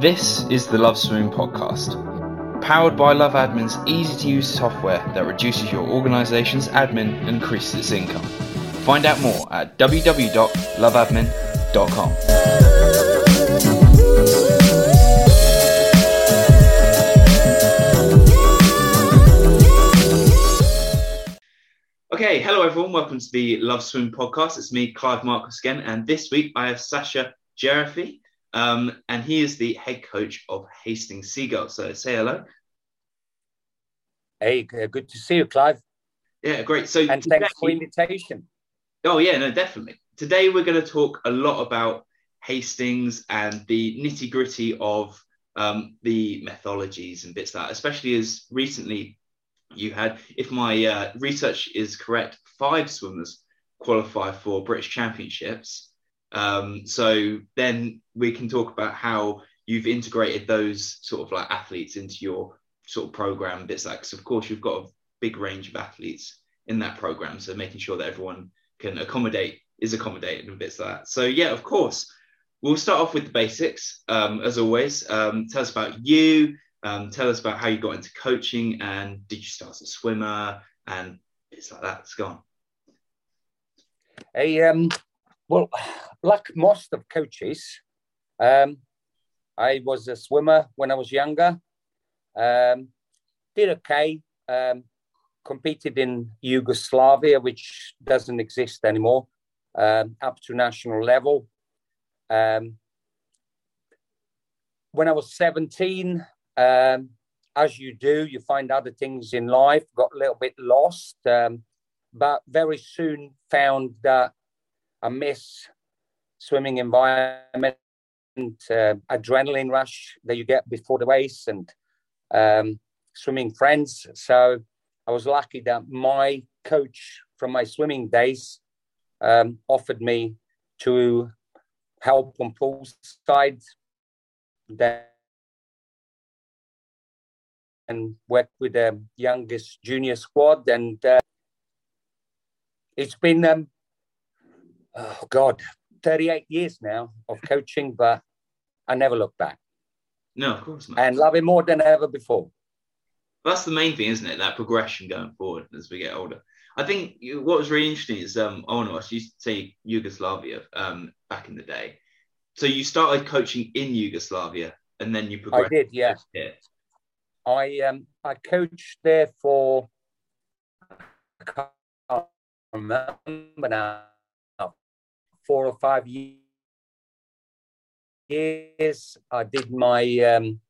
This is the Love Swim podcast, powered by Love Admin's easy to use software that reduces your organization's admin and increases its income. Find out more at www.loveadmin.com. Okay, hello everyone. Welcome to the Love Swim podcast. It's me, Clive Marcus again, and this week I have Sacha Djerfi, um, and he is the head coach of Hastings Seagulls. So say hello. Hey, good to see you, Clive. Yeah, great. So and today, thanks for the invitation. Oh yeah, no, definitely. Today we're going to talk a lot about Hastings and the nitty gritty of um, the methodologies and bits like that, especially as recently you had, if my uh, research is correct, five swimmers qualify for British Championships. Um, so then we can talk about how you've integrated those sort of like athletes into your sort of program bits like of course you've got a big range of athletes in that program so making sure that everyone can accommodate is accommodated and bits like that. So yeah of course we'll start off with the basics um, as always. Um, tell us about you um, tell us about how you got into coaching and did you start as a swimmer and it's like that. Let's go on. Hey, um, well, like most of coaches, um, I was a swimmer when I was younger. Um, did okay. Um, competed in Yugoslavia, which doesn't exist anymore, um, up to national level. Um, when I was 17, um, as you do, you find other things in life, got a little bit lost, but very soon found that I miss swimming environment, uh, adrenaline rush that you get before the race, and um, swimming friends. So I was lucky that my coach from my swimming days um, offered me to help on poolside and work with the youngest junior squad. And uh, it's been um, oh God, 38 years now of coaching, but I never look back. No, of course not. And love it more than ever before. that's the main thing, isn't it? That progression going forward as we get older. I think what was really interesting is um, I want to ask you say Yugoslavia um, back in the day. So you started coaching in Yugoslavia and then you progressed. I did, yeah. I um I coached there for I can't remember now four or five years. I did my, um,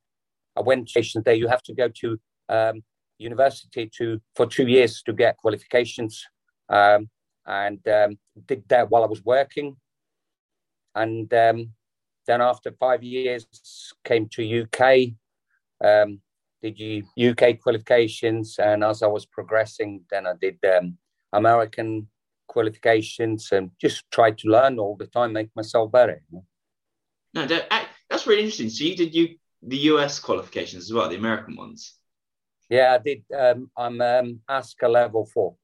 I went station there. You have to go to um, university to for two years to get qualifications, um, and um, did that while I was working. And um, then after five years, came to UK. Um, did UK qualifications, and as I was progressing, then I did American qualifications and just try to learn all the time, make myself better. No, that's really interesting. So you did you the US qualifications as well, the American ones. Yeah, I did. Um, I'm um, ASCA level four.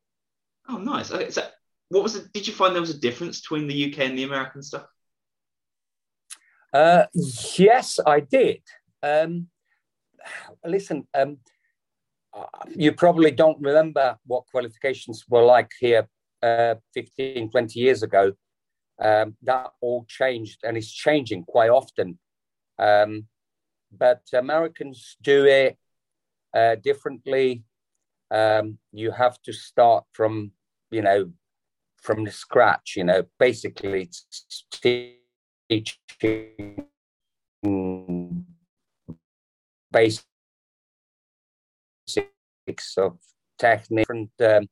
Oh, nice. Okay, so what was it? Did you find there was a difference between the UK and the American stuff? Uh, yes, I did. Um, listen, um, uh, you probably don't remember what qualifications were like here uh, 15, 20 years ago, um, that all changed and it's changing quite often. Um, but Americans do it uh, differently. Um, you have to start from, you know, from the scratch, you know, basically teaching basics of technique, different um,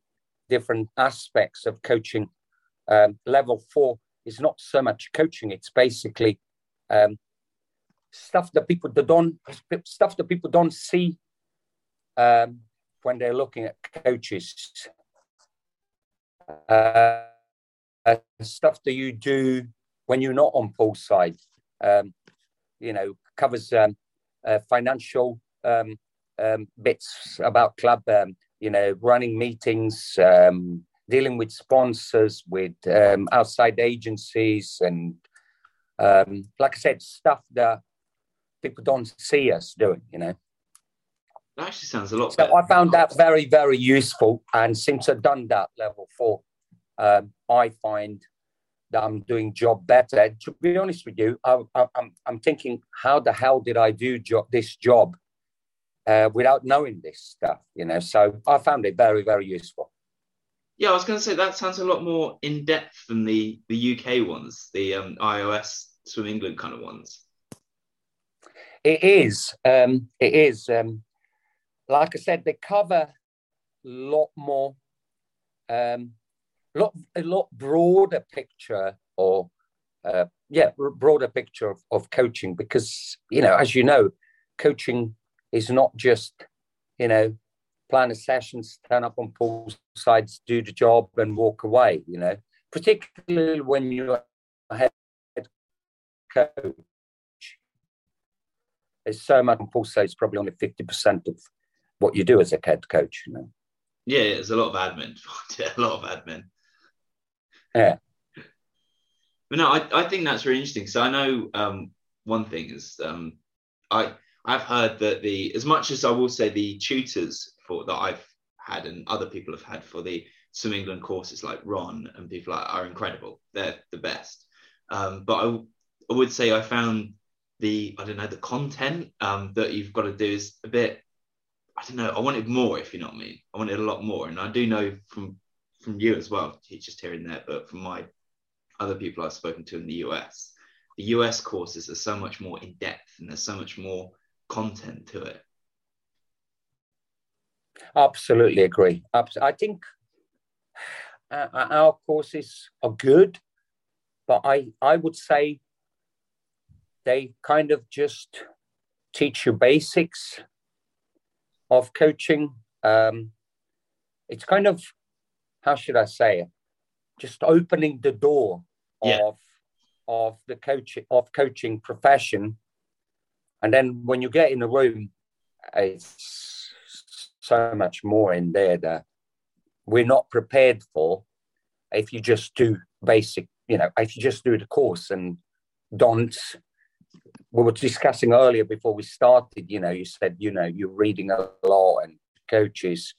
different aspects of coaching. Um, level four is not so much coaching; it's basically um, stuff that people don't stuff that people don't see um, when they're looking at coaches. Uh, uh, stuff that you do when you're not on poolside. Um, you know, covers um, uh, financial um, bits about club, you know, running meetings, um, dealing with sponsors, with um, outside agencies, and um, like I said, stuff that people don't see us doing. You know. That actually sounds a lot. So better. I found that very, very useful. And since I've done that level four, um, I find that I'm doing job better. To be honest with you, I, I, I'm I'm thinking, how the hell did I do jo- this job uh, without knowing this stuff? You know, so I found it very, very useful. Yeah, I was going to say that sounds a lot more in depth than the the UK ones, the um, IOS Swim England kind of ones. It is. Um, it is. Um, like I said, they cover a lot more, um, lot a lot broader picture or uh, yeah, broader picture of, of coaching because you know, as you know, coaching is not just you know plan a session, turn up on pool sides, do the job, and walk away. You know, particularly when you're a head coach. There's so much on pool sides, probably only fifty percent of what you do as a head coach. You know. Yeah, it's a lot of admin. a lot of admin. Yeah. But no, I, I think that's really interesting. So I know um, one thing is um, I I've heard that the as much as I will say the tutors for that I've had and other people have had for the Swim England courses like Ron and people like are incredible. They're the best. Um, but I, would say I found the I don't know the content um, that you've got to do is a bit I don't know I wanted more if you know what I mean I wanted a lot more and I do know from from you as well just here and there but from my other people I've spoken to in the US the US courses are so much more in depth and there's so much more content to it absolutely agree I think our courses are good but I I would say they kind of just teach you basics of coaching. Um, it's kind of how should I say it? Just opening the door yeah. of of the coaching of coaching profession, and then when you get in the room, it's so much more in there that we're not prepared for if you just do basic you know if you just do the course and don't we were discussing earlier before we started you know you said you know you're reading a lot and coaches.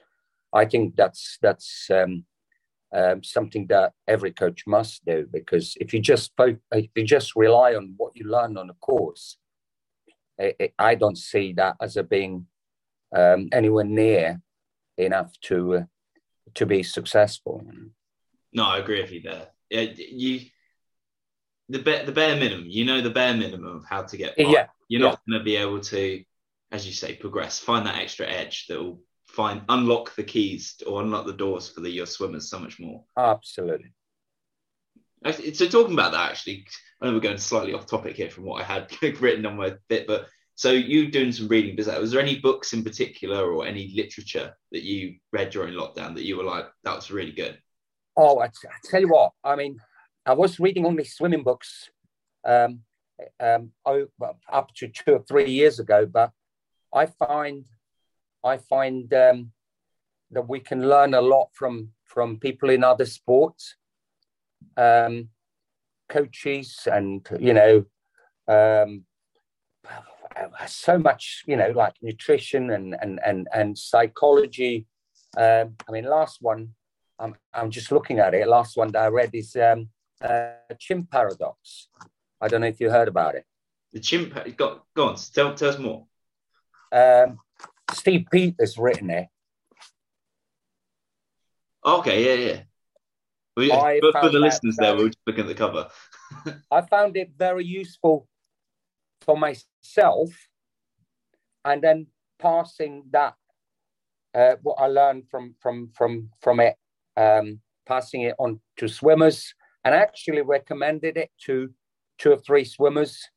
I think that's that's um, um, something that every coach must do because if you just if you just rely on what you learn on a course it, it, i don't see that as a being um, anywhere near enough to uh, to be successful no i agree with you there yeah, you the bare the bare minimum. You know the bare minimum of how to get. By. Yeah, you're not yeah. going to be able to, as you say, progress. Find that extra edge that will find unlock the keys or unlock the doors for the your swimmers so much more. Absolutely. So talking about that, actually, I know we're going slightly off topic here from what I had written on my bit, but so you doing some reading. Was there any books in particular or any literature that you read during lockdown that you were like, that was really good? Oh, I, t- I tell you what. I mean, I was reading only swimming books um, um, up to two or three years ago, but I find I find um, that we can learn a lot from from people in other sports, um, coaches, and you know, um, so much you know, like nutrition and and and and psychology. Um, I mean, last one I'm I'm just looking at it. Last one that I read is um, uh, chimp paradox. I don't know if you heard about it. The chimp. Go, go on. Tell, tell us more. Um, Steve Peters written it. Okay. Yeah. Yeah. We, for, for the listeners there, we're just looking at the cover. I found it very useful for myself, and then passing that uh, what I learned from from from from it, um, passing it on to swimmers, and actually recommended it to two or three swimmers.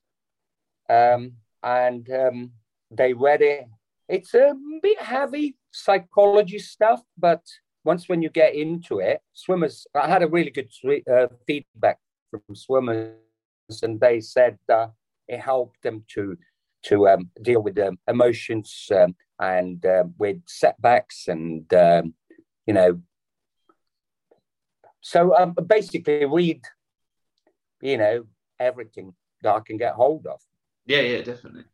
Um, and um, they read it. It's a bit heavy psychology stuff, but once when you get into it, swimmers, I had a really good uh, feedback from swimmers, and they said uh, it helped them to to um, deal with the emotions um, and uh, with setbacks and um, you know so um, basically, read, you know, everything that I can get hold of. Yeah, yeah, definitely.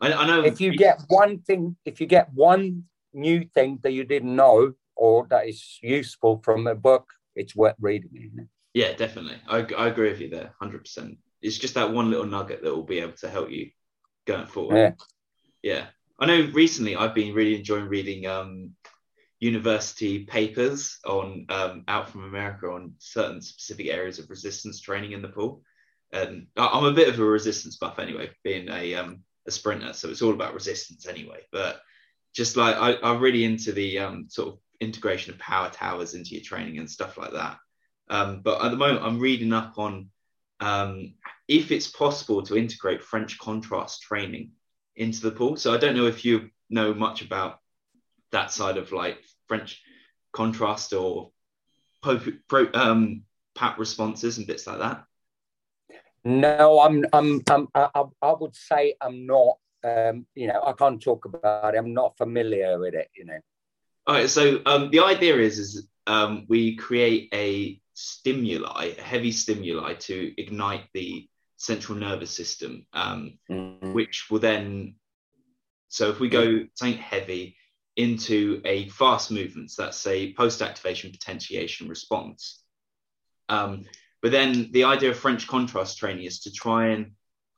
I, I know if you get one thing, if you get one new thing that you didn't know or that is useful from a book, it's worth reading. Yeah, definitely. I, I agree with you there, hundred percent. It's just that one little nugget that will be able to help you going forward. Yeah. Yeah. I know recently I've been really enjoying reading um, university papers on um, out from America on certain specific areas of resistance training in the pool. And I'm a bit of a resistance buff anyway, being a um, a sprinter, so it's all about resistance anyway. But just like I, I'm really into the um, sort of integration of power towers into your training and stuff like that. Um, but at the moment, I'm reading up on um, if it's possible to integrate French contrast training into the pool. So I don't know if you know much about that side of like French contrast or pro, pro, um, PAP responses and bits like that. No, I'm, I'm, I'm I, I would say I'm not. Um, you know, I can't talk about it. I'm not familiar with it. You know. All right. So um, the idea is, is um, we create a stimuli, a heavy stimuli to ignite the central nervous system, um, mm-hmm. which will then. So if we go something heavy into a fast movement, so that's a post-activation potentiation response. Um, but then the idea of French contrast training is to try and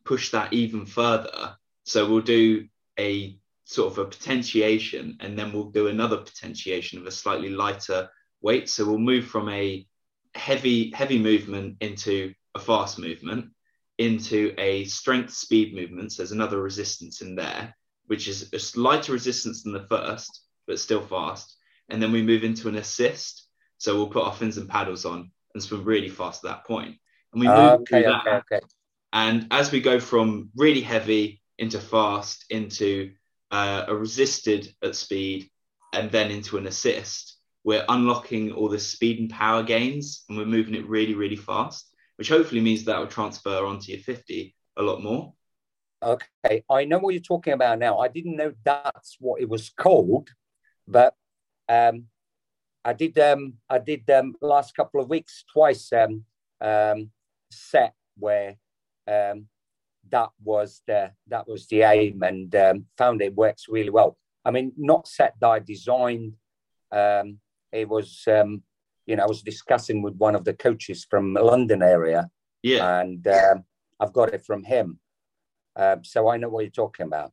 push that even further. So we'll do a sort of a potentiation and then we'll do another potentiation of a slightly lighter weight. So we'll move from a heavy, heavy movement into a fast movement into a strength speed movement. So there's another resistance in there, which is a lighter resistance than the first, but still fast. And then we move into an assist. So we'll put our fins and paddles on and swim really fast at that point. And we move okay, through that. Okay, okay. And as we go from really heavy into fast into uh, a resisted at speed and then into an assist, we're unlocking all the speed and power gains and we're moving it really, really fast, which hopefully means that will transfer onto your 50 a lot more. Okay, I know what you're talking about now. I didn't know that's what it was called, but um, I did um I did um last couple of weeks twice um um set where um that was the that was the aim and um, found it works really well. I mean, not set that I designed. Um, it was um, you know I was discussing with one of the coaches from the London area. Yeah, and um, I've got it from him, um, so I know what you're talking about.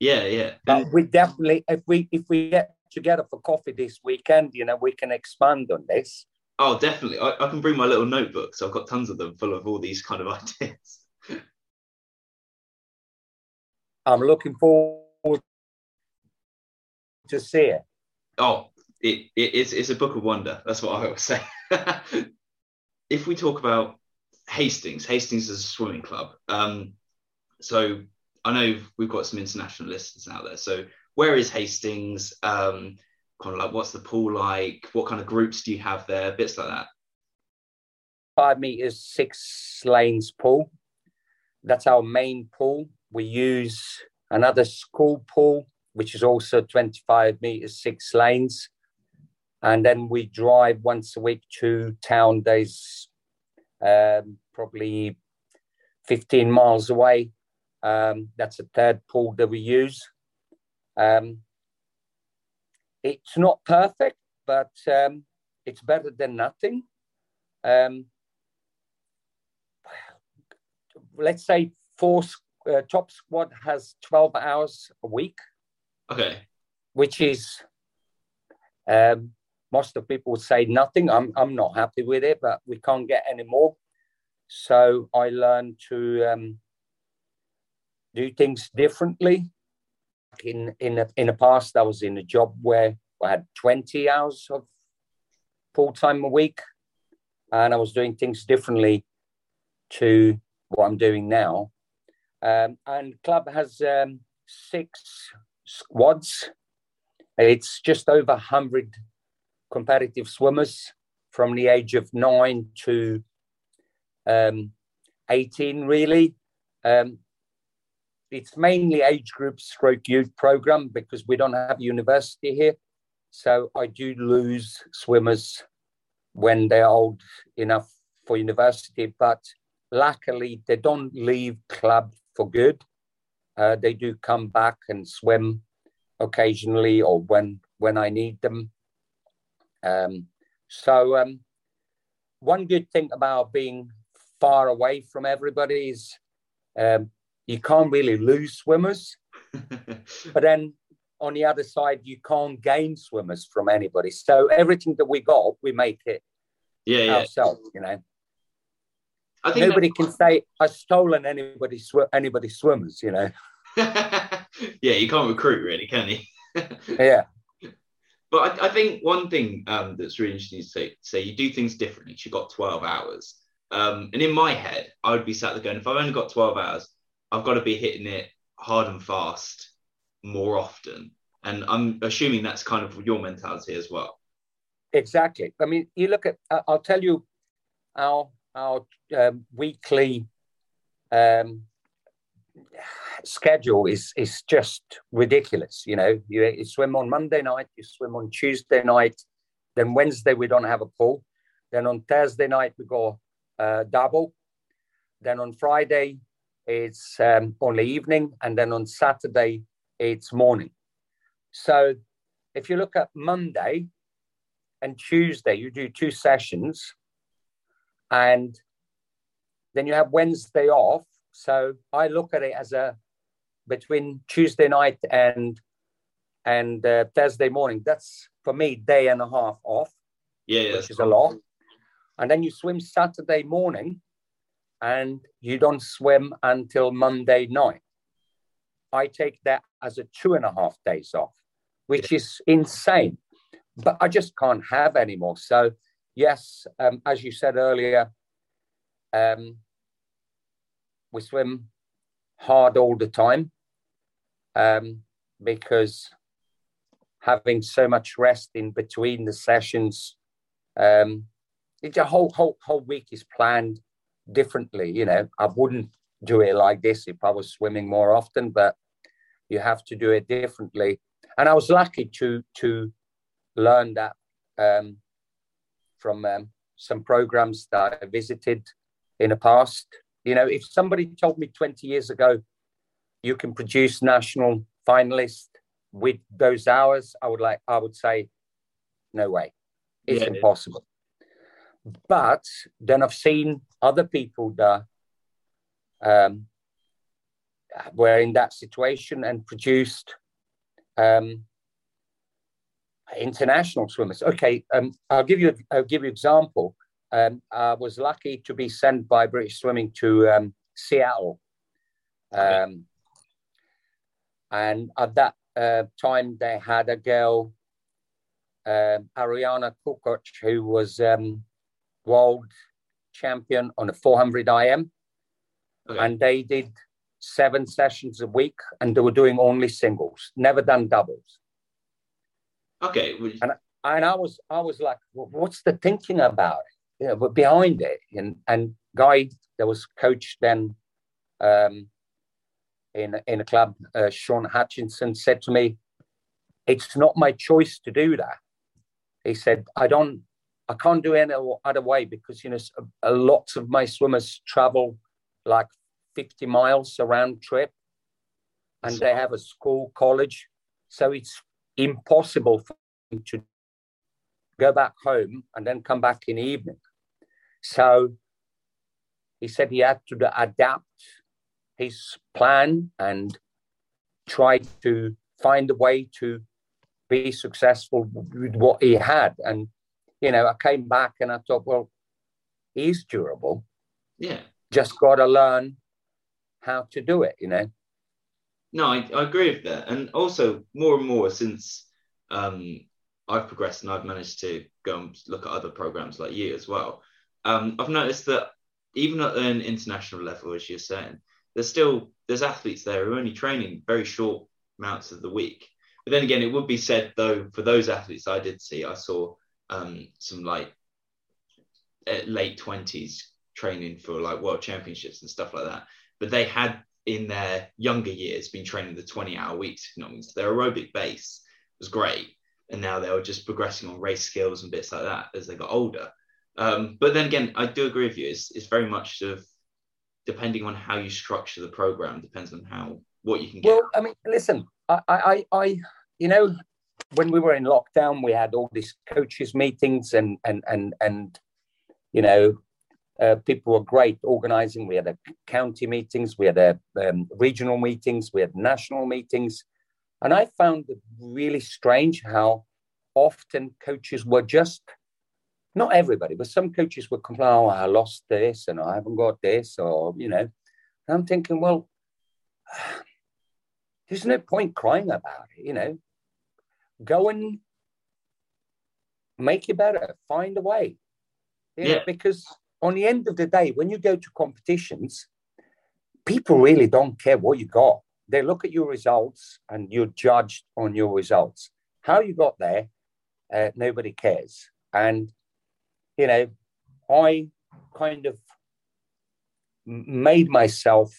Yeah, yeah. But we definitely, if we if we get together for coffee this weekend, you know, we can expand on this. Oh, definitely. I, I can bring my little notebooks. I've got tons of them full of all these kind of ideas. I'm looking forward to see it. Oh, it, it, it's, it's a book of wonder. That's what I always say. if we talk about Hastings, Hastings is a swimming club. Um, so I know we've got some international listeners out there. So where is Hastings? Um, kind of like what's the pool like? What kind of groups do you have there? Bits like that. Five meters, six lanes pool. That's our main pool. We use another school pool, which is also 25 meters, six lanes. And then we drive once a week to town days, um, probably 15 miles away. Um, that's a third pool that we use. Um, it's not perfect, but um, it's better than nothing. Um, let's say four uh, top squad has 12 hours a week. Okay. Which is, um, most of people say nothing. I'm, I'm not happy with it, but we can't get any more. So I learned to um, do things differently in in a, in the past, I was in a job where I had 20 hours of full time a week, and I was doing things differently to what I'm doing now. Um, and club has um, six squads. It's just over 100 competitive swimmers from the age of nine to um, 18, really. Um, it's mainly age group stroke youth program because we don't have university here. So I do lose swimmers when they're old enough for university, but luckily they don't leave club for good. Uh, they do come back and swim occasionally or when when I need them. Um, so um, one good thing about being far away from everybody is um, you can't really lose swimmers, but then on the other side you can't gain swimmers from anybody. So everything that we got, we make it yeah, yeah. ourselves. You know. I think Nobody can say I've stolen anybody sw- anybody swimmers, you know. yeah, you can't recruit really, can you? yeah. But I, I, think one thing um, that's really interesting to say, say you do things differently. You got 12 hours. Um, and in my head, I would be sat there going, if I've only got 12 hours, I've got to be hitting it hard and fast more often. And I'm assuming that's kind of your mentality as well. Exactly. I mean, you look at, I'll tell you our, our um, weekly um, schedule is is just ridiculous. You know, you, you, swim on Monday night, you swim on Tuesday night, then Wednesday we don't have a pool, then on Thursday night we go uh, double, then on Friday it's um, only evening, and then on Saturday it's morning. So if you look at Monday and Tuesday, you do two sessions, and then you have Wednesday off. So I look at it as a between Tuesday night and and uh, Thursday morning. That's for me day and a half off. Yeah, which is cool. a lot. And then you swim Saturday morning, and you don't swim until Monday night. I take that as a two and a half days off, which yeah. is insane. But I just can't have any more. So yes, um, as you said earlier, um, we swim hard all the time um, because having so much rest in between the sessions, um, a whole whole whole week is planned differently. You know, I wouldn't do it like this if I was swimming more often, but you have to do it differently. And I was lucky to to learn that um, from um, some programs that I visited in the past. You know, if somebody told me 20 years ago you can produce national finalists with those hours, I would like I would say, no way, it's yeah, impossible. But then I've seen other people that um, were in that situation and produced um, international swimmers. Okay, um, I'll give you I'll give you example. Um, I was lucky to be sent by British Swimming to um, Seattle. Um, and at that uh, time, they had a girl, uh, Ariana Kukors, who was um, world champion on the 400 IM. Okay. And they did seven sessions a week and they were doing only singles, never done doubles. Okay. And, and I was I was like, well, what's the thinking about it? You know, but behind it. And and Guy that was coach then um, in in a club, uh, Sean Hutchison said to me, "It's not my choice to do that." He said, "I don't, I can't do any other way because you know a, a lot of my swimmers travel like 50 miles around trip, and they have a school, college, so it's impossible for them to go back home and then come back in the evening. So he said he had to adapt his plan and try to find a way to be successful with what he had. And, you know, I came back and I thought, well, he's durable. Yeah. Just got to learn how to do it, you know. No, I, I agree with that. And also, more and more since um, I've progressed and I've managed to go and look at other programs like you as well, um, I've noticed that even at an international level, as you're saying, there's still there's athletes there who are only training very short amounts of the week. But then again, it would be said though for those athletes I did see, I saw um, some like eh, late twenties training for like world championships and stuff like that. But they had in their younger years been training the 20 hour weeks, their aerobic base was great. And now they were just progressing on race skills and bits like that as they got older. Um, but then again, I do agree with you. It's, it's very much of depending on how you structure the program, depends on how what you can get. Well, I mean, listen, I, I, I, you know, when we were in lockdown, we had all these coaches meetings, and and and and, you know, uh, people were great organizing. We had a county meetings, we had a um, regional meetings, we had national meetings, and I found it really strange how often coaches were just not everybody, but some coaches would complain, "Oh, I lost this, and I haven't got this," or you know. And I'm thinking, well, there's no point crying about it, you know. Go and make it better, find a way. Yeah. Know, because on the end of the day, when you go to competitions, people really don't care what you got. They look at your results and you're judged on your results. How you got there, uh, nobody cares. And, you know, I kind of made myself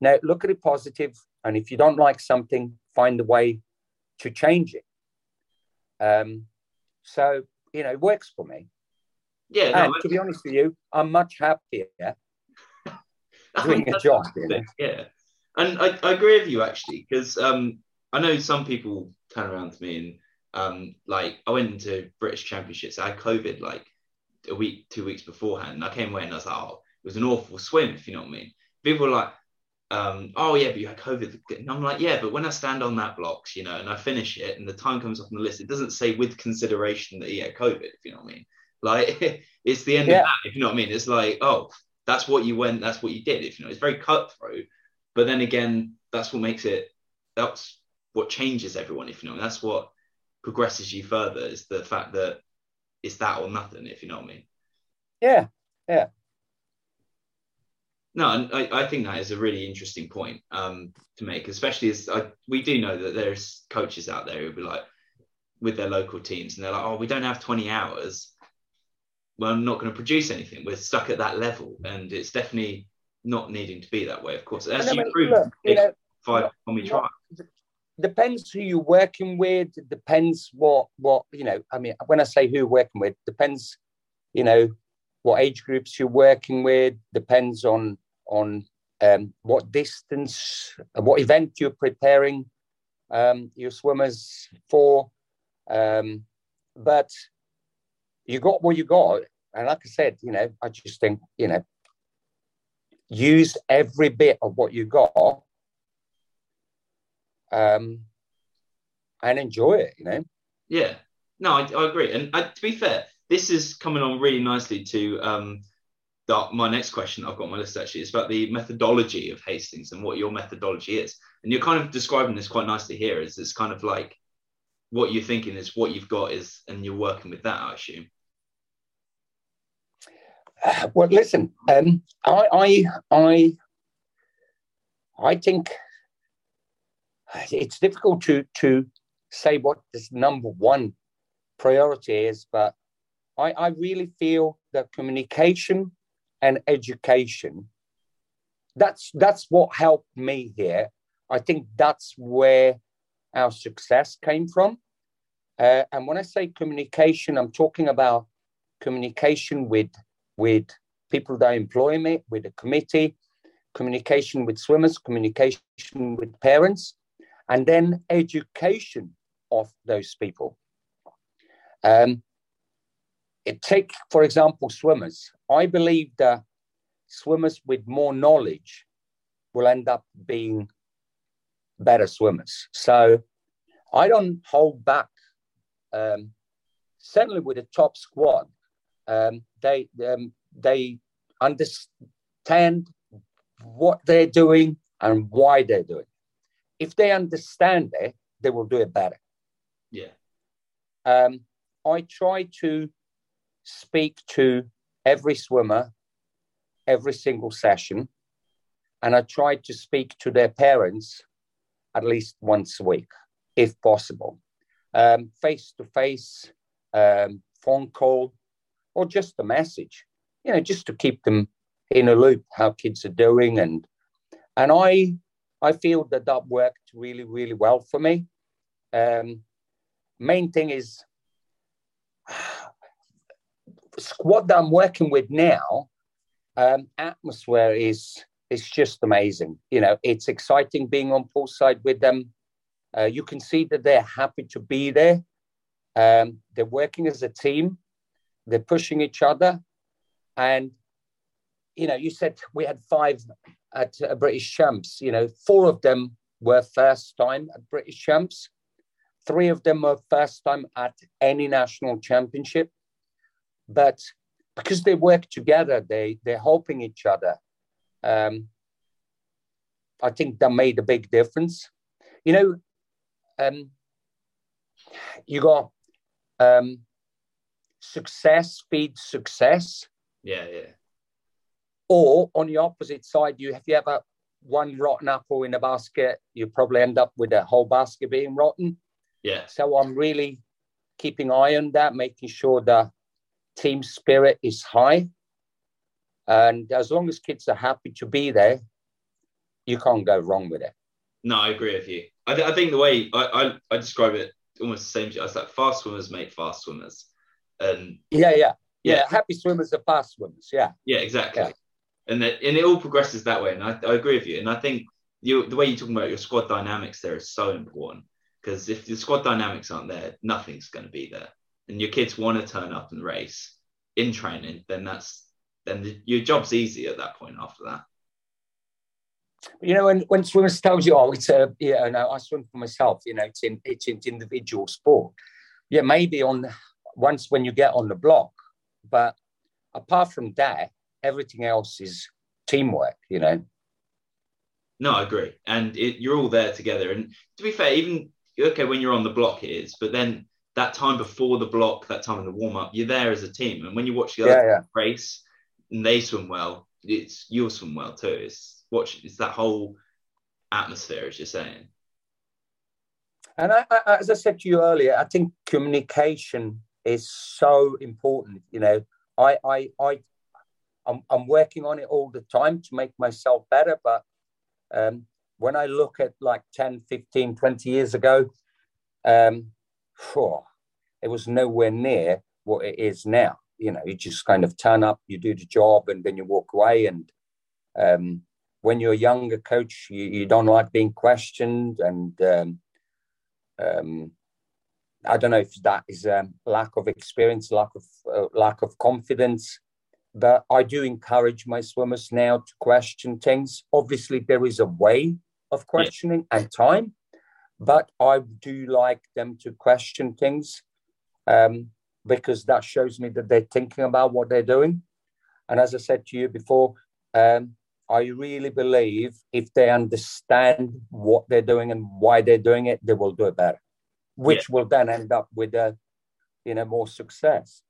now look at it positive, and if you don't like something, find a way to change it. Um, so you know, it works for me. Yeah, and no, to be honest with you, I'm much happier doing a job. You know? Yeah, and I, I agree with you actually because um, I know some people turn around to me and um, like I went into British Championships. I had COVID like a week, two weeks beforehand. And I came away and I was like, oh, it was an awful swim, if you know what I mean. People were like, um, oh yeah, but you had COVID. And I'm like, yeah, but when I stand on that blocks, you know, and I finish it, and the time comes up on the list, it doesn't say with consideration that he had COVID. If you know what I mean, like it's the end yeah. of that. If you know what I mean, it's like, oh, that's what you went, that's what you did. If you know, it's very cutthroat. But then again, that's what makes it. That's what changes everyone. If you know, that's what progresses you further is the fact that it's that or nothing. If you know what I mean. Yeah, yeah. No, and I, I think that is a really interesting point um, to make, especially as I, we do know that there's coaches out there who be like, with their local teams, and they're like, oh, we don't have 20 hours. Well, I'm not going to produce anything. We're stuck at that level, and it's definitely not needing to be that way, of course. As you prove, you know, five when we try. Depends who you're working with. Depends what what you know. I mean, when I say who you're working with, depends, you know, what age groups you're working with. Depends on on um, what distance, uh, what event you're preparing um, your swimmers for. Um, but you got what you got. And like I said, you know, I just think, you know, use every bit of what you got um, and enjoy it, you know? Yeah. No, I, I agree. And uh, to be fair, this is coming on really nicely to um, that my next question I've got on my list actually is about the methodology of Hastings and what your methodology is. And you're kind of describing this quite nicely here. Is it's kind of like what you're thinking is what you've got is, and you're working with that, I assume. Well, listen, um, I, I, I, I think it's difficult to to say what this number one priority is, but I, I really feel that communication and education. That's that's what helped me here. I think that's where our success came from. Uh, and when I say communication, I'm talking about communication with with people that employ me, with the committee, communication with swimmers, communication with parents, and then education of those people. Um, it take, for example, swimmers. I believe that swimmers with more knowledge will end up being better swimmers. So I don't hold back. Um, certainly with the top squad, um, they um, they understand what they're doing and why they're doing. It. If they understand it, they will do it better. Yeah. Um, I try to speak to every swimmer every single session. And I try to speak to their parents at least once a week, if possible. Face to face, phone call, or just the message, you know, just to keep them in a loop how kids are doing. And and I I feel that that worked really, really well for me. Um, main thing is squad that I'm working with now, um, atmosphere is it's just amazing. You know, it's exciting being on poolside with them. Uh, you can see that they're happy to be there. Um, they're working as a team. They're pushing each other, and you know, you said we had five at uh, British Champs. You know, four of them were first time at British Champs. Three of them were first time at any national championship. But because they work together, they they're helping each other. Um, I think that made a big difference. You know, um, you got um, success feeds success. Yeah, yeah. Or on the opposite side, you if you have a one rotten apple in a basket, you probably end up with a whole basket being rotten. Yeah. So I'm really keeping eye on that, making sure the team spirit is high. And as long as kids are happy to be there, you can't go wrong with it. No, I agree with you. I, th- I think the way I, I, I describe it almost the same. It's like fast swimmers make fast swimmers. And yeah, yeah, yeah. yeah. Happy swimmers are fast swimmers. Yeah. Yeah, exactly. Yeah and that and it all progresses that way. And I, I agree with you. And I think you the way you're talking about your squad dynamics there is so important because if the squad dynamics aren't there, nothing's going to be there. And your kids want to turn up and race in training, then that's then the, your job's easy at that point after that. You know, when, when swimmers tells you, oh, it's a, yeah, no, I swim for myself, you know, it's in, it's in individual sport. Yeah, maybe on once when you get on the block, but apart from that, everything else is teamwork, you know. No, I agree, and it, you're all there together. And to be fair, even okay when you're on the block, it is, but then that time before the block, that time in the warm up, you're there as a team. And when you watch the other yeah, yeah. race and they swim well, it's you'll swim well too. It's watch, it's that whole atmosphere, as you're saying. And I, I, as I said to you earlier, I think communication is so important. You know, I, I, I I'm, I'm working on it all the time to make myself better. But um, when I look at like 10, 15, 20 years ago, um, whew, it was nowhere near what it is now. You know, you just kind of turn up, you do the job, and then you walk away. And um, when you're a younger coach, you, you don't like being questioned. And um, um, I don't know if that is a lack of experience, lack of uh, lack of confidence but I do encourage my swimmers now to question things. Obviously, there is a way of questioning and time, but I do like them to question things um, because that shows me that they're thinking about what they're doing. And as I said to you before, um, I really believe if they understand what they're doing and why they're doing it, they will do it better, which yeah. will then end up with a, you know, more success.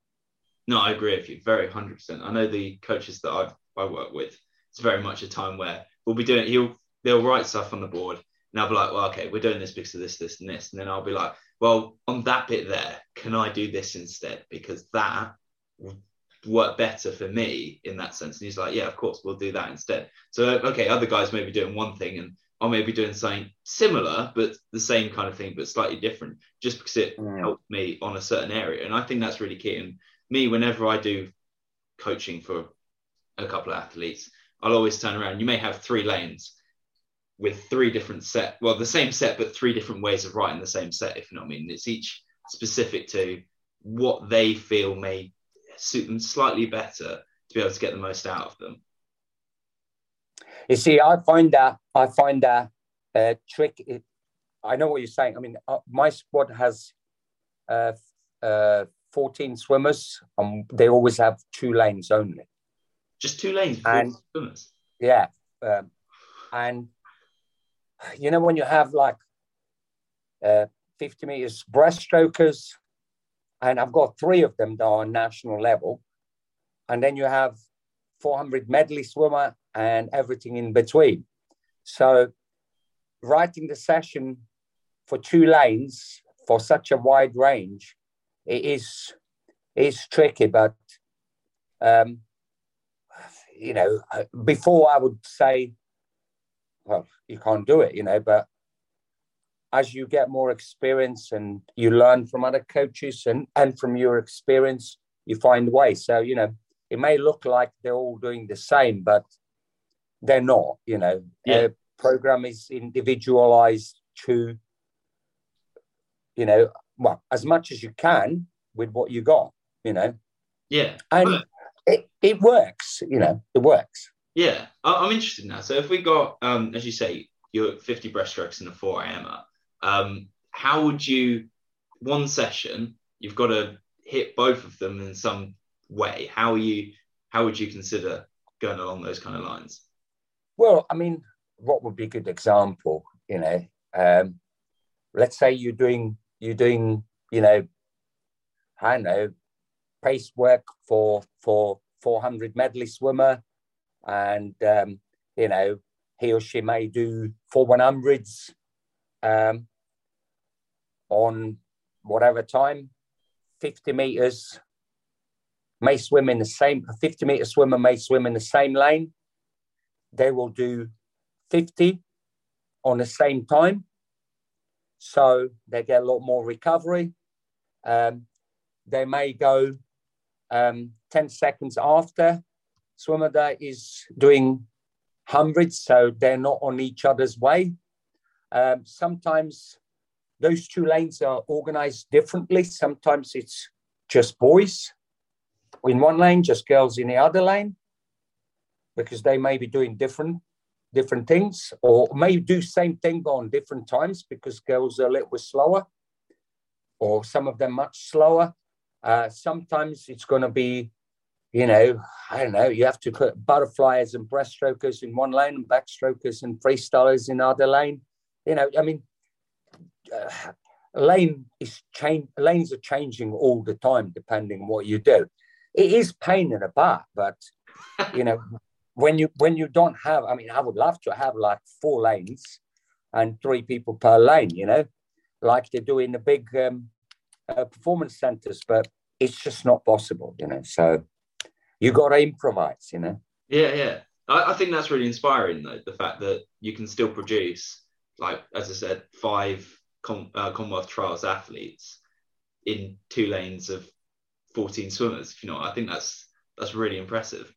No, I agree with you. Very hundred percent. I know the coaches that I've I work with. It's very much a time where we'll be doing. He'll they'll write stuff on the board, and I'll be like, well, okay, we're doing this because of this, this, and this, and then I'll be like, well, on that bit there, can I do this instead? Because that would work better for me in that sense. And he's like, yeah, of course, we'll do that instead. So okay, other guys may be doing one thing, and I may be doing something similar, but the same kind of thing, but slightly different, just because it mm. helped me on a certain area. And I think that's really key. And me, whenever I do coaching for a couple of athletes, I'll always turn around. You may have three lanes with three different set, well, the same set, but three different ways of writing the same set, if you know what I mean. It's each specific to what they feel may suit them slightly better to be able to get the most out of them. You see, I find that I find that uh, trick. I know what you're saying. I mean, uh, my squad has uh, uh, 14 swimmers, and they always have two lanes only. Just two lanes and, swimmers? Yeah. Um, and, you know, when you have like uh, 50 meters breaststrokers, and I've got three of them that are national level, and then you have 400 medley swimmer and everything in between. So, writing the session for two lanes for such a wide range it is is tricky, but um, you know, before I would say, well, you can't do it, you know, but as you get more experience and you learn from other coaches and, and from your experience, you find ways. So, you know, it may look like they're all doing the same, but they're not. You know, Yeah. program is individualized to, you know, well, as much as you can with what you got. You know, Yeah. and But- it, it works. You know, it works. Yeah, I- I'm interested now. So if we got, um, as you say, your 50 breaststrokes and a 4 AMer, um, how would you, one session, you've got to hit both of them in some way. How are you, how would you consider going along those kind of lines? Well, I mean, what would be a good example? You know, um, let's say you're doing you're doing you know, I don't know, pace work for for 400 medley swimmer, and um, you know he or she may do four 100s um, on whatever time, 50 meters. May swim in the same. 50 meter swimmer may swim in the same lane they will do 50 on the same time. So they get a lot more recovery. Um, they may go um, 10 seconds after swimmer that is doing hundreds, so they're not on each other's way. Um, sometimes those two lanes are organized differently. Sometimes it's just boys in one lane, just girls in the other lane because they may be doing different different things or may do same thing but on different times because girls are a little bit slower or some of them much slower. Uh, sometimes it's going to be you know i don't know you have to put butterflies and breaststrokers in one lane and backstrokers and freestylers in other lane. You know i mean uh, lane is change lanes are changing all the time depending what you do. It is pain in the butt but you know when you when you don't have i mean i would love to have like four lanes and three people per lane you know like they do in the big um, uh, performance centers but it's just not possible you know so you got to improvise you know Yeah, yeah. I, I think that's really inspiring, though, the fact that you can still produce, like, as I said, five Com- uh, Commonwealth Trials athletes in two lanes of 14 swimmers. If you know, I think that's that's really impressive.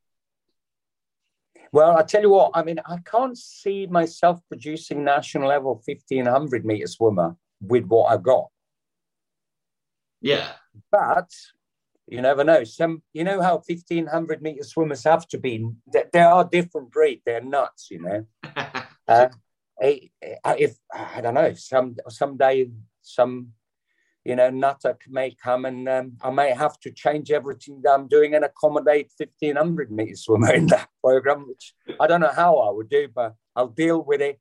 Well i tell you what i mean i can't see myself producing national level 1500 meter swimmer with what i've got Yeah, but you never know. Some, you know how fifteen hundred meter swimmers have to be. They, they are different breed. They're nuts. You know. Uh, I- I- if I don't know, some someday some, you know, nutter may come and um, I may have to change everything that I'm doing and accommodate fifteen hundred meter swimmer in that program. Which I don't know how I would do, but I'll deal with it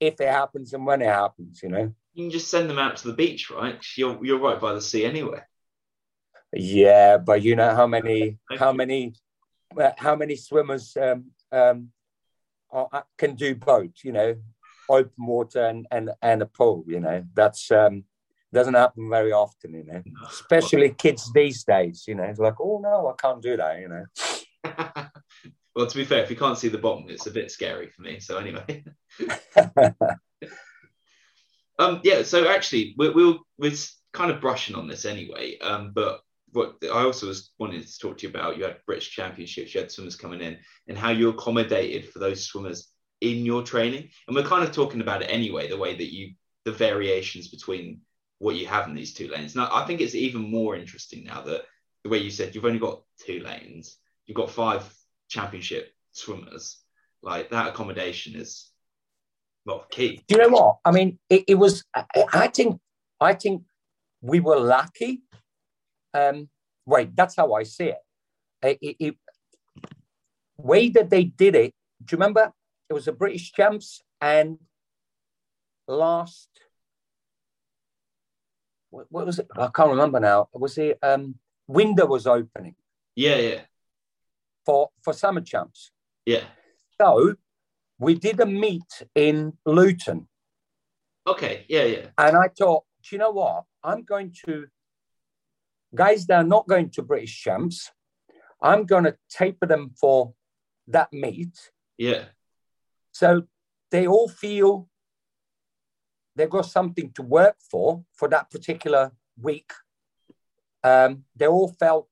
if it happens and when it happens. You know. you can just send them out to the beach, right? You're you're right by the sea anyway. Yeah, but you know how many how many how many swimmers um, um, are, uh, can do both? You know, open water and and and a pool. You know, that's um, doesn't happen very often. You know, especially kids these days. You know, it's like, oh no, I can't do that. You know. well, to be fair, if you can't see the bottom, it's a bit scary for me. So anyway. Um, yeah, so actually, we're, we're, we're kind of brushing on this anyway. Um, but what I also was wanting to talk to you about, you had British Championships, you had swimmers coming in, and how you accommodated for those swimmers in your training. And we're kind of talking about it anyway, the way that you, the variations between what you have in these two lanes. Now, I think it's even more interesting now that the way you said you've only got two lanes, you've got five championship swimmers. Like that accommodation is well key. Do you know what? I mean, it, it was. I, I think. I think we were lucky. Um, wait, that's how I see it. It, it, it. Way that they did it. Do you remember? It was the British champs and last. What, what was it? I can't remember now. Was it? Um, window was opening Yeah, yeah, for for summer champs. yeah. So we did a meet in Luton. Okay, yeah, yeah. And I thought, do you know what? I'm going to, guys they are not going to British champs, I'm going to taper them for that meet. Yeah, So they all feel they've got something to work for for that particular week. Um, they all felt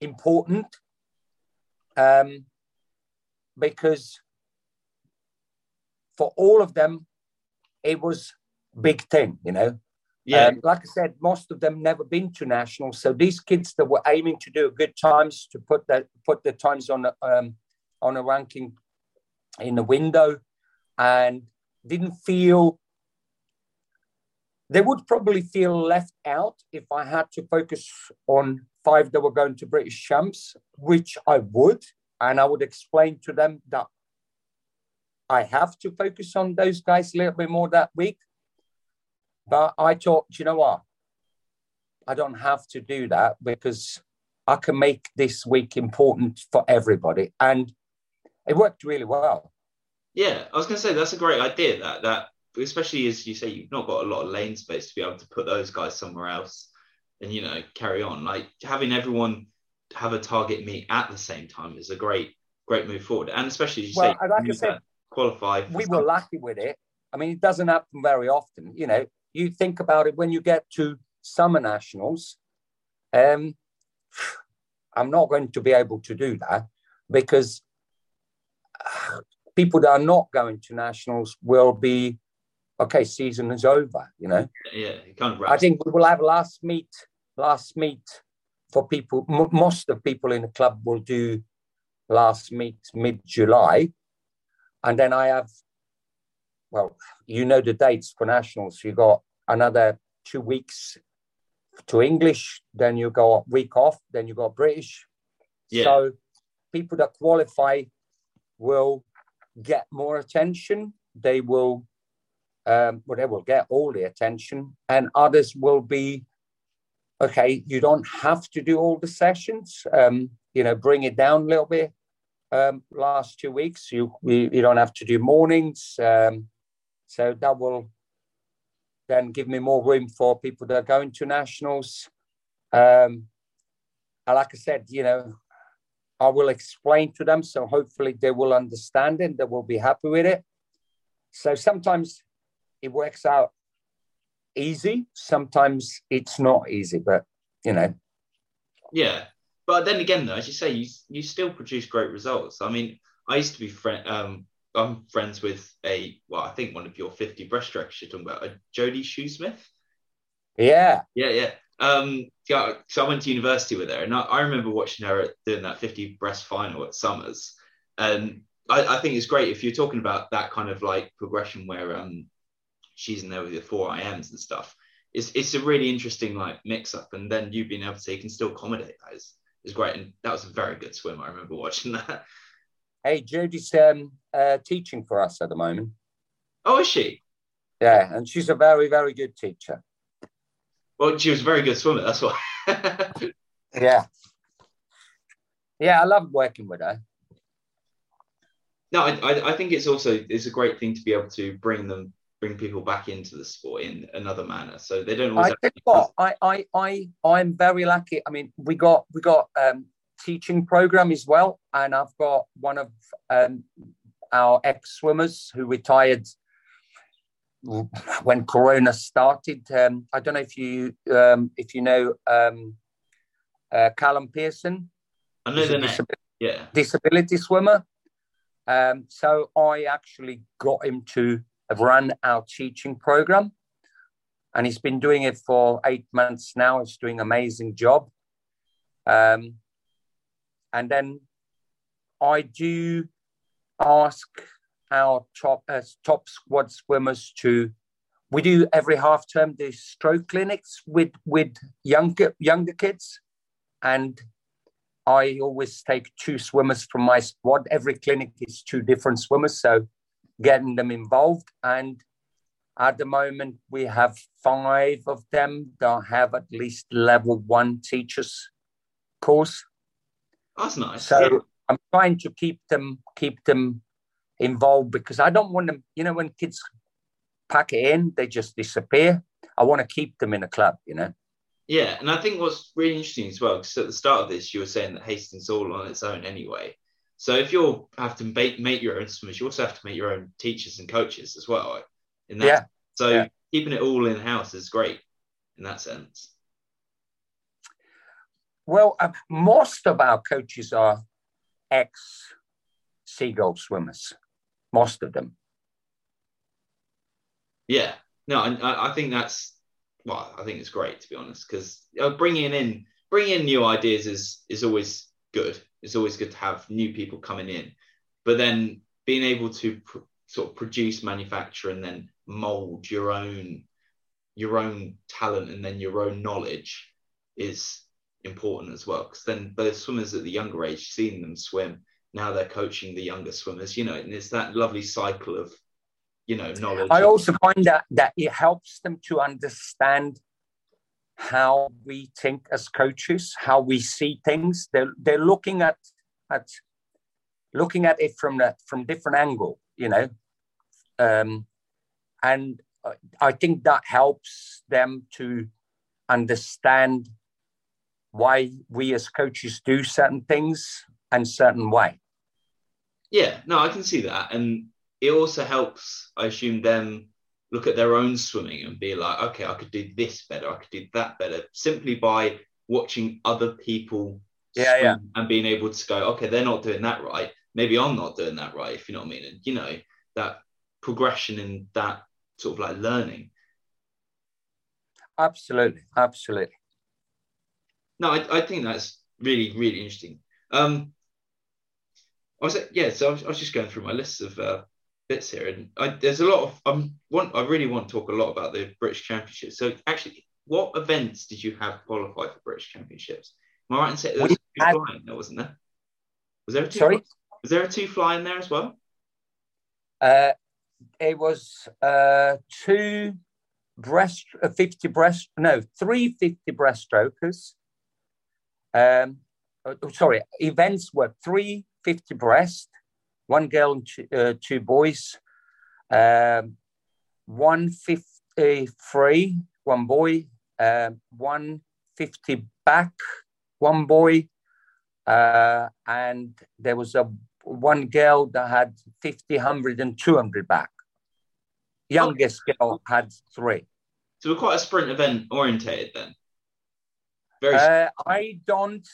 important um, because for all of them, it was big thing, you know. Yeah. Um, like I said, most of them never been to nationals. So these kids that were aiming to do good times to put that put their times on a, um, on a ranking in the window, and didn't feel they would probably feel left out if I had to focus on five that were going to British champs, which I would, and I would explain to them that I have to focus on those guys a little bit more that week but I thought, you know what? I don't have to do that because I can make this week important for everybody. And it worked really well. Yeah, I was going to say that's a great idea. That that especially as you say, you've not got a lot of lane space to be able to put those guys somewhere else, and you know carry on. Like having everyone have a target meet at the same time is a great great move forward. And especially as you well, say, like I said, qualify. We were lucky with it. I mean, it doesn't happen very often. You know, you think about it when you get to summer nationals. Um, I'm not going to be able to do that because people that are not going to nationals will be okay. Season is over, you know. Yeah, kind of I think we will have last meet, last meet for people. M- most of people in the club will do last meet mid July, and then I have well, you know the dates for nationals. You got another two weeks to English, then you go a week off, then you go British. Yeah. So people that qualify will get more attention. They will, um, they will get all the attention, and others will be, okay, you don't have to do all the sessions. Um, you know, bring it down a little bit. Um, last two weeks, you you, you don't have to do mornings. Um, so that will then give me more room for people that are going to nationals. Um, and like I said, you know, I will explain to them. So hopefully they will understand it. They will be happy with it. So sometimes it works out easy. Sometimes it's not easy, but you know. Yeah. But then again, though, as you say, you, you still produce great results. I mean, I used to be friend, um, I'm friends with a well, I think one of your 50 breaststrokes you're talking about, a Jodie Shoesmith. Yeah. Yeah, yeah. Um, yeah, so I went to university with her, and I, I remember watching her doing that 50 breast final at Summers. And I, I, think it's great if you're talking about that kind of like progression where um she's in there with the four IMs and stuff. It's it's a really interesting like mix up, and then you being able to say you can still accommodate that is, is great. And that was a very good swim. I remember watching that. Hey, Jodie's um, uh, teaching for us at the moment. Oh, is she? Yeah, and she's a very, very good teacher. Well, she was a very good swimmer. That's why. yeah. Yeah, I love working with her. No, I, I think it's also it's a great thing to be able to bring them bring people back into the sport in another manner, so they don't. I think what I I I I'm very lucky. I mean, we got we got um, teaching program as well. And I've got one of um, our ex swimmers who retired when Corona started. Um, I don't know if you um, if you know um, uh, Callum Pearson. I know the name. Yeah, disability swimmer. Um, so I actually got him to run our teaching program, and he's been doing it for eight months now. He's doing an amazing job. Um, and then I do ask our top uh, top squad swimmers to we do every half term the stroke clinics with with younger younger kids and I always take two swimmers from my squad. Every clinic is two different swimmers, so getting them involved. And at the moment, we have five of them that have at least level one teachers course. That's nice. So yeah. I'm trying to keep them keep them involved because I don't want them. You know, when kids pack it in, they just disappear. I want to keep them in a club. You know. Yeah, and I think what's really interesting as well, because at the start of this, you were saying that Hastings all on its own anyway. So if you have to make, make your own swimmers, you also have to make your own teachers and coaches as well. In that, yeah. so yeah. keeping it all in house is great in that sense. Well, uh, most of our coaches are ex seagull swimmers, most of them. Yeah, no, I, I think that's well, I think it's great to be honest because uh, bringing in bringing in new ideas is is always good. It's always good to have new people coming in, but then being able to pr- sort of produce, manufacture, and then mold your own your own talent and then your own knowledge is important as well. Because then the swimmers at the younger age, seeing them swim, now they're coaching the younger swimmers. You know, and it's that lovely cycle of you know knowledge. I also find that that it helps them to understand how we think as coaches, how we see things. They're they're looking at at looking at it from the from different angle, you know, um, and I think that helps them to understand why we as coaches do certain things and certain way. Yeah, no, I can see that, and it also helps, I assume, them look at their own swimming and be like, okay, I could do this better, I could do that better, simply by watching other people yeah, yeah. and being able to go, okay, they're not doing that right. Maybe I'm not doing that right, if you know what I mean. And you know, that progression in that sort of like learning. Absolutely, absolutely. No, I, I think that's really, really interesting. Um, I was yeah, so I was, I was just going through my list of uh, bits here, and I, there's a lot of um, want I really want to talk a lot about the British Championships. So actually, what events did you have qualify for British Championships? Am I right in saying there was two had, flying there, wasn't there? Was there a two? Sorry, was there a two flying there as well? Uh, it was uh, two breast, uh, 50 breast, no, three 50 breaststrokers. Um, oh, sorry, events were three 50 breast, one girl and two, uh, two boys, um, one 53, one boy, uh, one 50 back, one boy, uh, and there was a one girl that had 50, 100, and 200 back. Youngest okay. girl had three. So we're quite a sprint event orientated then. Very. Uh, I don't.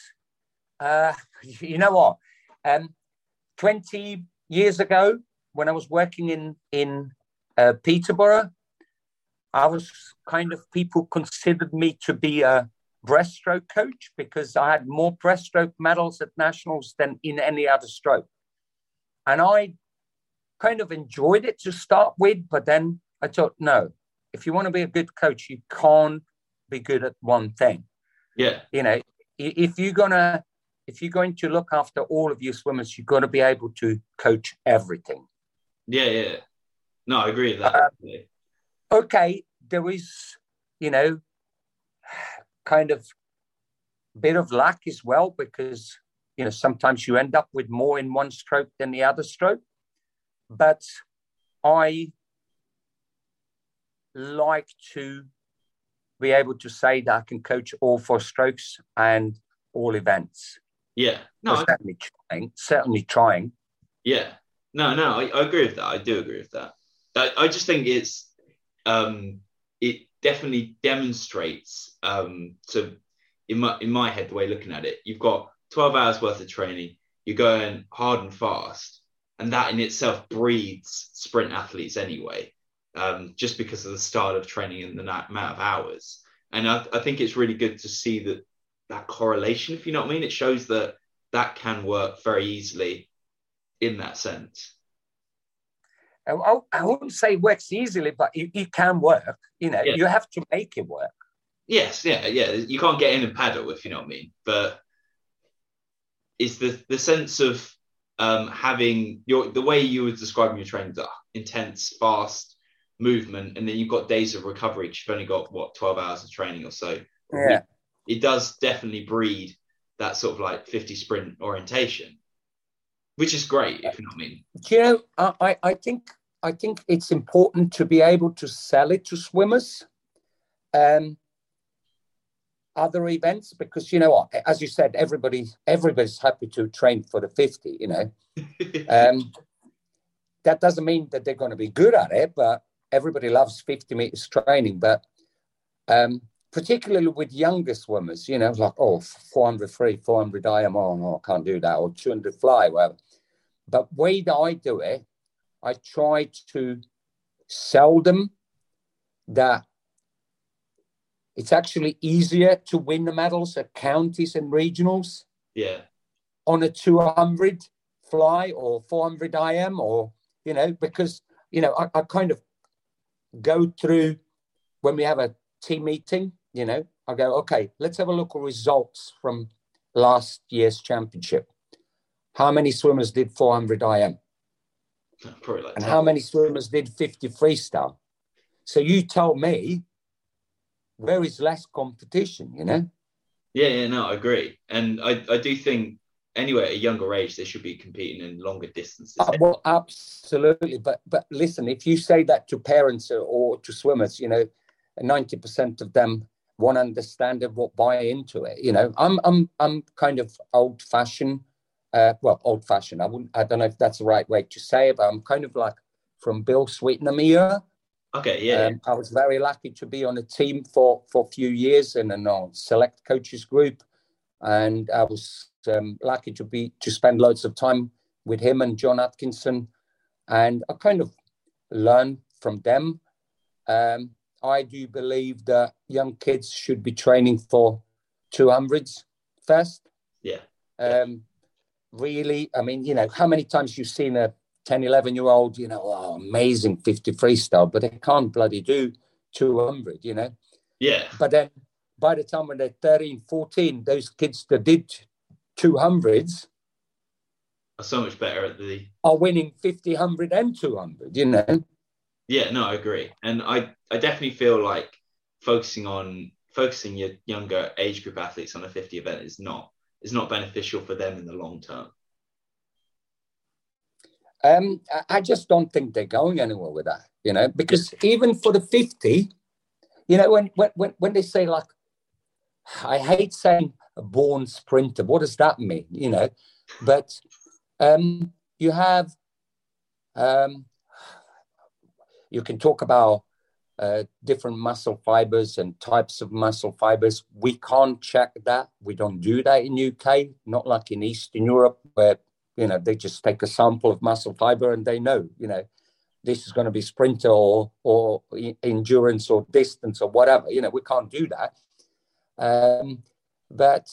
Uh, you know what? Um, Twenty years ago, when I was working in in uh, Peterborough, I was kind of people considered me to be a breaststroke coach because I had more breaststroke medals at nationals than in any other stroke. And I kind of enjoyed it to start with, but then I thought, no, if you want to be a good coach, you can't be good at one thing. Yeah. You know, if you're gonna if you're going to look after all of your swimmers, you've got to be able to coach everything. Yeah, yeah. No, I agree with that. Uh, okay, there is, you know, kind of bit of luck as well because you know sometimes you end up with more in one stroke than the other stroke but i like to be able to say that i can coach all four strokes and all events yeah. No I, certainly trying certainly trying. Yeah. No no I, I, agree with that. I do agree with that. I, I just think it's um it definitely demonstrates um so in my in my head the way looking at it you've got 12 hours worth of training you're going hard and fast and that in itself breeds sprint athletes anyway um, just because of the style of training and the amount of hours. And I, I think it's really good to see that that correlation if you know what i mean it shows that that can work very easily in that sense I, wouldn't say works easily, but it, it can work. You know, yeah. you have to make it work. Yes, yeah, yeah. You can't get in and paddle if you know what I mean. But it's the the sense of um, having your the way you were describing your training, the intense, fast movement, and then you've got days of recovery. You've only got what twelve hours of training or so. Yeah, it does definitely breed that sort of like fifty sprint orientation which is great if you know what I mean. Do you know, I, I think I think it's important to be able to sell it to swimmers. Um, other events because you know what as you said everybody everybody's happy to train for the 50 you know um, that doesn't mean that they're going to be good at it but everybody loves 50 meters training but um, particularly with younger swimmers, you know, like, oh, 400 free, 400 IMO, no, I can't do that, or 200 fly, whatever. But way that I do it, I try to sell them that it's actually easier to win the medals at counties and regionals. Yeah. On a 200 fly or 400 IM or, you know, because, you know, I, I kind of go through when we have a team meeting, you know, I go, okay, let's have a look at results from last year's championship. How many swimmers did 400 IM? Probably like and how many swimmers did 50 freestyle? So you tell me where is less competition, you know? Yeah, yeah, no, I agree. And I, I do think anyway, at a younger age, they should be competing in longer distances. Uh, well, absolutely. But but listen, if you say that to parents or to swimmers, you know, 90% of them won't understand it, won't buy into it. You know, I'm I'm I'm kind of old fashioned. Uh, well, old fashioned. I wouldn't. I don't know if that's the right way to say it, but I'm kind of like from Bill Sweetenham era. Okay, yeah. Um, I was very lucky to be on a team for for a few years in a select coaches group, and I was um, lucky to be to spend loads of time with him and John Atkinson, and I kind of learned from them. Um, I do believe that young kids should be training for 200s first. Yeah. Um, really, I mean, you know, how many times you've seen a 10, 11 year old, you know, oh, amazing 50 freestyle, but they can't bloody do 200, you know? Yeah. But then by the time when they're 13, 14, those kids that did 200s are so much better at the. Are winning 50, 100, and 200, you know? Yeah, no, I agree. And I, I definitely feel like focusing on focusing your younger age group athletes on a 50 event is not is not beneficial for them in the long term. Um, I just don't think they're going anywhere with that, you know, because even for the 50, you know, when, when, when they say like, I hate saying a born sprinter, what does that mean, you know? But um, you have, um, you can talk about uh, different muscle fibers and types of muscle fibers. We can't check that. We don't do that in UK, not like in Eastern Europe where you know, they just take a sample of muscle fiber and they know, you know, this is going to be sprinter or or endurance or distance or whatever. You know, we can't do that. Um, but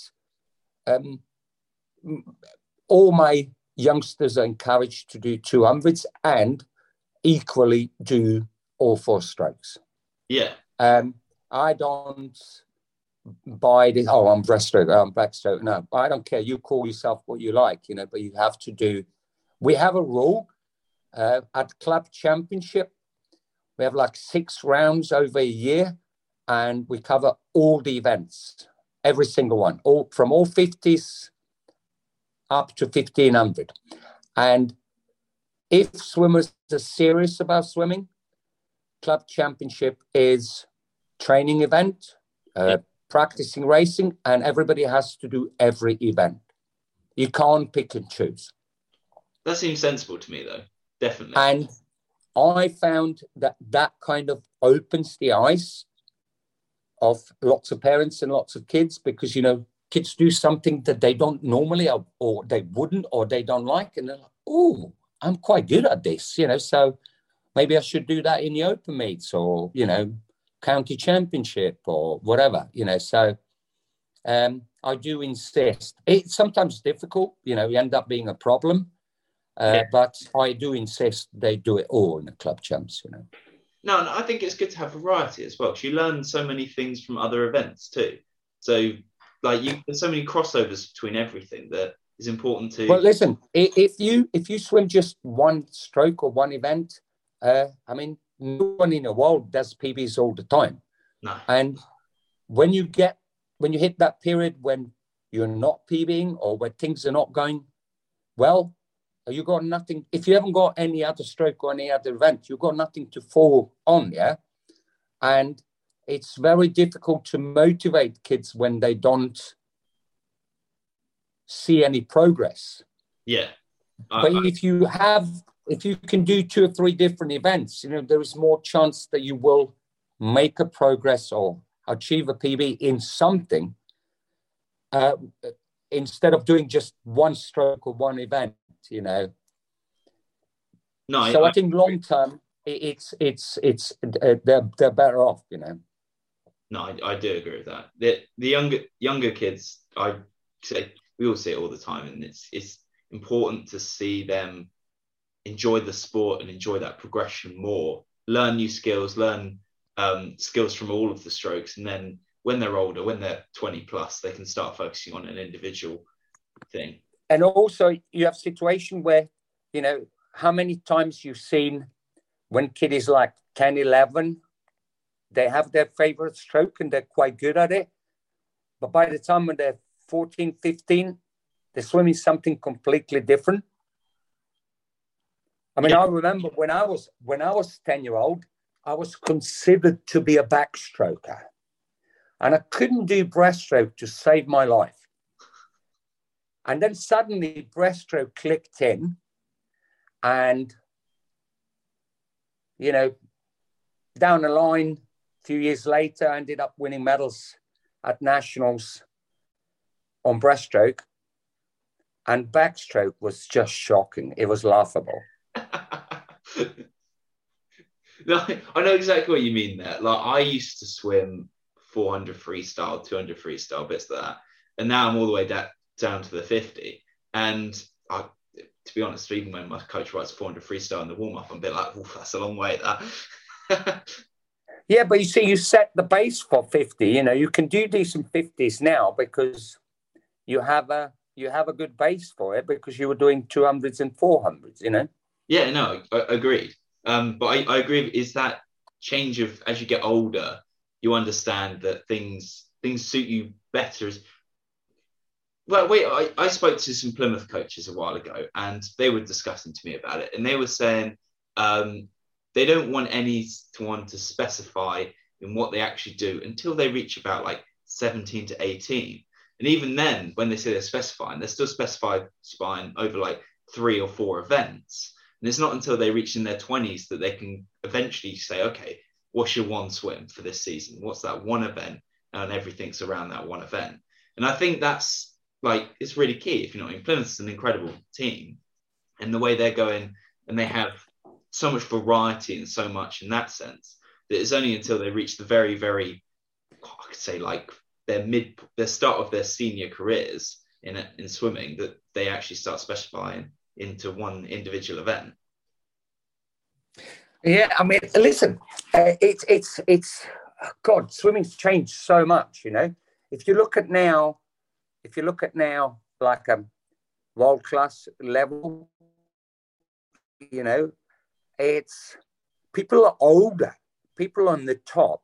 um, all my youngsters are encouraged to do 200s and equally do all four strokes. Yeah. Um, I don't buy the oh I'm breaststroke, I'm backstroke. No, I don't care. You call yourself what you like, you know, but you have to do. We have a rule uh, at club championship. We have like six rounds over a year, and we cover all the events, every single one, all from all fifties up to fifteen hundred. And if swimmers are serious about swimming, club championship is training event. Uh, practicing racing, and everybody has to do every event. You can't pick and choose. That seems sensible to me, though. Definitely. And I found that that kind of opens the eyes of lots of parents and lots of kids because, you know, kids do something that they don't normally or, or they wouldn't or they don't like. And they're like, oh, I'm quite good at this, you know, so maybe I should do that in the open meets or, you know, county championship or whatever, you know. So um, I do insist. It's sometimes difficult, you know, you end up being a problem. Uh, yeah. But I do insist they do it all in the club champs, you know. No, no, I think it's good to have variety as well. Because you learn so many things from other events too. So, like, you there's so many crossovers between everything that is important to. Well, listen, if you if you swim just one stroke or one event, uh, I mean, no one in the world does PBs all the time. No. And when you get when you hit that period when you're not PBing or where things are not going well, you got nothing. If you haven't got any other stroke or any other event, you've got nothing to fall on, yeah. And it's very difficult to motivate kids when they don't see any progress. Yeah. But I, if you have if you can do two or three different events, you know, there is more chance that you will make a progress or achieve a PB in something uh, instead of doing just one stroke or one event, you know. No, so I, I think long term, it's it's it's uh, they're they're better off, you know. No, I, I do agree with that. The the younger younger kids, I say we all see it all the time, and it's it's important to see them enjoy the sport and enjoy that progression more. Learn new skills, learn um, skills from all of the strokes, and then when they're older, when they're 20 plus, they can start focusing on an individual thing. And also, you have situation where, you know, how many times you've seen when kid is like 10, 11, they have their favorite stroke and they're quite good at it. But by the time when they're 14, 15, they're swimming something completely different. I mean, yeah. I remember when I was when I was 10 year old, I was considered to be a backstroker. And I couldn't do breaststroke to save my life. And then suddenly breaststroke clicked in. And, you know, down the line, a few years later, I ended up winning medals at nationals on breaststroke. And backstroke was just shocking. It was laughable. no, I know exactly what you mean there. Like I used to swim 400 freestyle, 200 freestyle, bits like that. And now I'm all the way da- down to the 50. And I, to be honest, even when my coach writes 400 freestyle in the warm up, I'm a bit like, oh that's a long way, that. yeah, but you see, you set the base for 50. You know, you can do decent 50s now because you have a you have a good base for it because you were doing 200s and 400s, you know? Yeah, no, I, agreed. Um, but I, I agree. Is that change of as you get older, you understand that things things suit you better. Well, wait, I, I spoke to some Plymouth coaches a while ago, and they were discussing to me about it, and they were saying um, they don't want anyone to specify in what they actually do until they reach about like 17 to 18. And even then, when they say they're specifying, they're still specified spine over like three or four events. And it's not until they reach in their 20s that they can eventually say, okay, what's your one swim for this season? What's that one event? And everything's around that one event. And I think that's like, it's really key. If you're not in Plymouth's an incredible team. And the way they're going, and they have so much variety and so much in that sense, that it's only until they reach the very, very, I could say like their mid, the start of their senior careers in, in swimming that they actually start specifying into one individual event. Yeah, I mean, listen, uh, it's it's it's God, swimming's changed so much. You know, if you look at now, if you look at now, like a world class level, you know, it's people are older. People on the top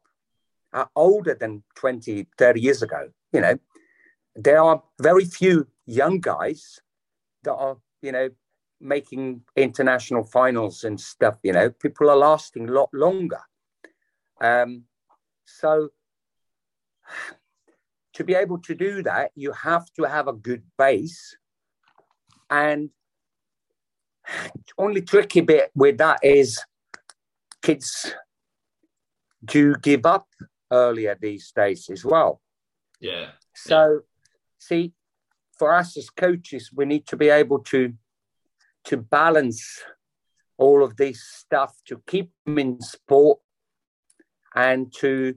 are older than 20, 30 years ago. You know, there are very few young guys that are, you know, making international finals and stuff. You know, people are lasting a lot longer. Um, so to be able to do that, you have to have a good base. And only tricky bit with that is kids do give up earlier these days as well. Yeah. So, yeah. see, for us as coaches, we need to be able to to balance all of this stuff to keep them in sport and to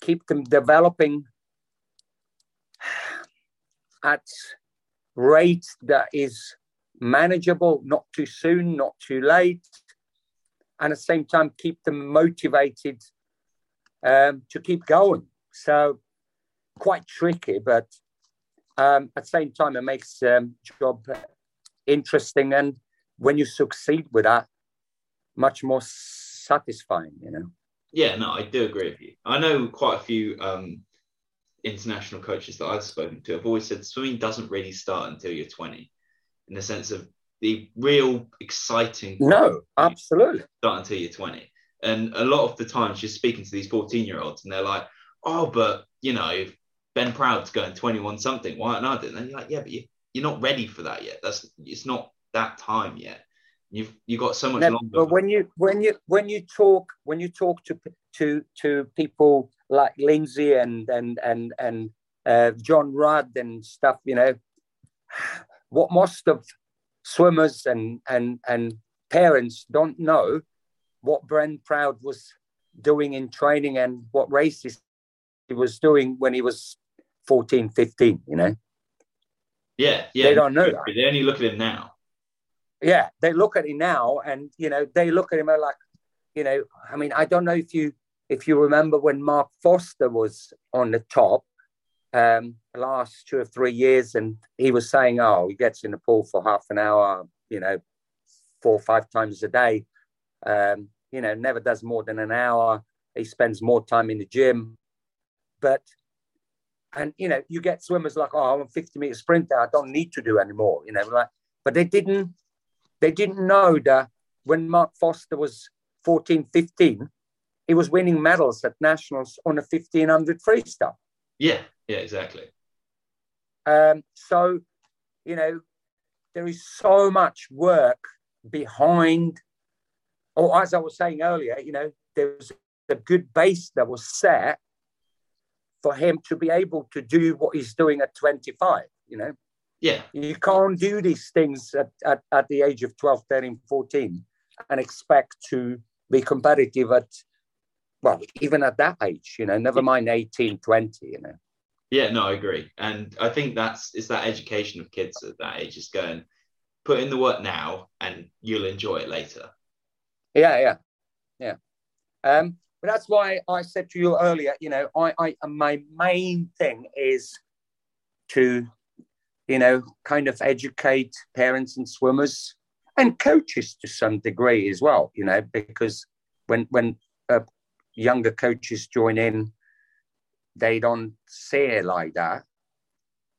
keep them developing at rate that is manageable, not too soon, not too late, and at the same time keep them motivated um, to keep going. So quite tricky, but um, at the same time it makes um, job interesting and when you succeed with that much more satisfying you know? Yeah no i do agree with you. I know quite a few um, international coaches that i've spoken to have always said swimming doesn't really start until you're 20 in the sense of the real exciting no absolutely. start until you're 20 and a lot of the times you're speaking to these 14 year olds and they're like oh but you know ben proud's going 21 something why aren't i doing and you're like yeah but you you're not ready for that yet. That's it's not that time yet. You've you got so much no, longer. But when you when you when you talk when you talk to to to people like Lindsay and and and and uh, John Rudd and stuff, you know, what most of swimmers and and and parents don't know what Ben Proud was doing in training and what races he was doing when he was 14, 15, you know? Yeah, yeah. They don't know that. They only look at him now. Yeah, they look at him now and, you know, they look at him like, you know, I mean, I don't know if you if you remember when Mark Foster was on the top um, the last two or three years, and he was saying, "Oh, he gets in the pool for half an hour, you know, four or five times a day. Um, you know, never does more than an hour. He spends more time in the gym, but." And you know, you get swimmers like, "Oh, I'm a 50 meter sprinter. I don't need to do anymore." You know, like, but they didn't, they didn't know that when Mark Foster was 14, 15, he was winning medals at nationals on a 1500 freestyle. Yeah, yeah, exactly. Um, so, you know, there is so much work behind, or as I was saying earlier, you know, there was a good base that was set for him to be able to do what he's doing at 25, you know. Yeah. You can't do these things at, at, at the age of 12, 13, 14 and expect to be competitive at well, even at that age, you know, never mind 18, 20, you know. Yeah, no, I agree. And I think that's it's that education of kids at that age is going, put in the work now and you'll enjoy it later. Yeah, yeah. Yeah. Um, but that's why I said to you earlier, you know, I, I my main thing is to, you know, kind of educate parents and swimmers and coaches to some degree as well, you know, because when when uh, younger coaches join in, they don't see it like that.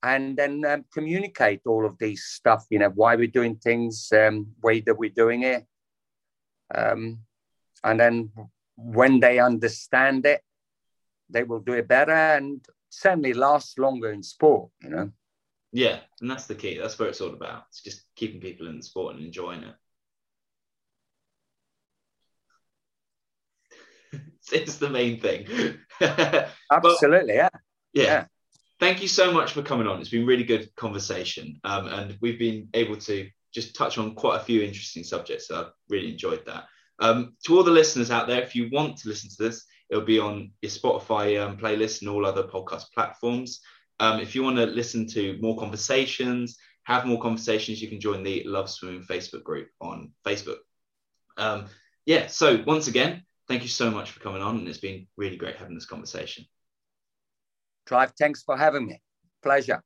And then um, communicate all of these stuff, you know, why we're doing things, um, way that we're doing it. Um, and then when they understand it, they will do it better and certainly last longer in sport, you know. Yeah, and that's the key. That's what it's all about. It's just keeping people in the sport and enjoying it. it's the main thing. Absolutely, yeah. yeah. yeah. Thank you so much for coming on. It's been really good conversation, um, and we've been able to just touch on quite a few interesting subjects. So I've really enjoyed that. Um, to all the listeners out there, if you want to listen to this, it'll be on your Spotify um, playlist and all other podcast platforms. Um, if you want to listen to more conversations, have more conversations, you can join the Love Swimming Facebook group on Facebook. Um, yeah, so once again, thank you so much for coming on. And it's been really great having this conversation. Clive, thanks for having me. Pleasure.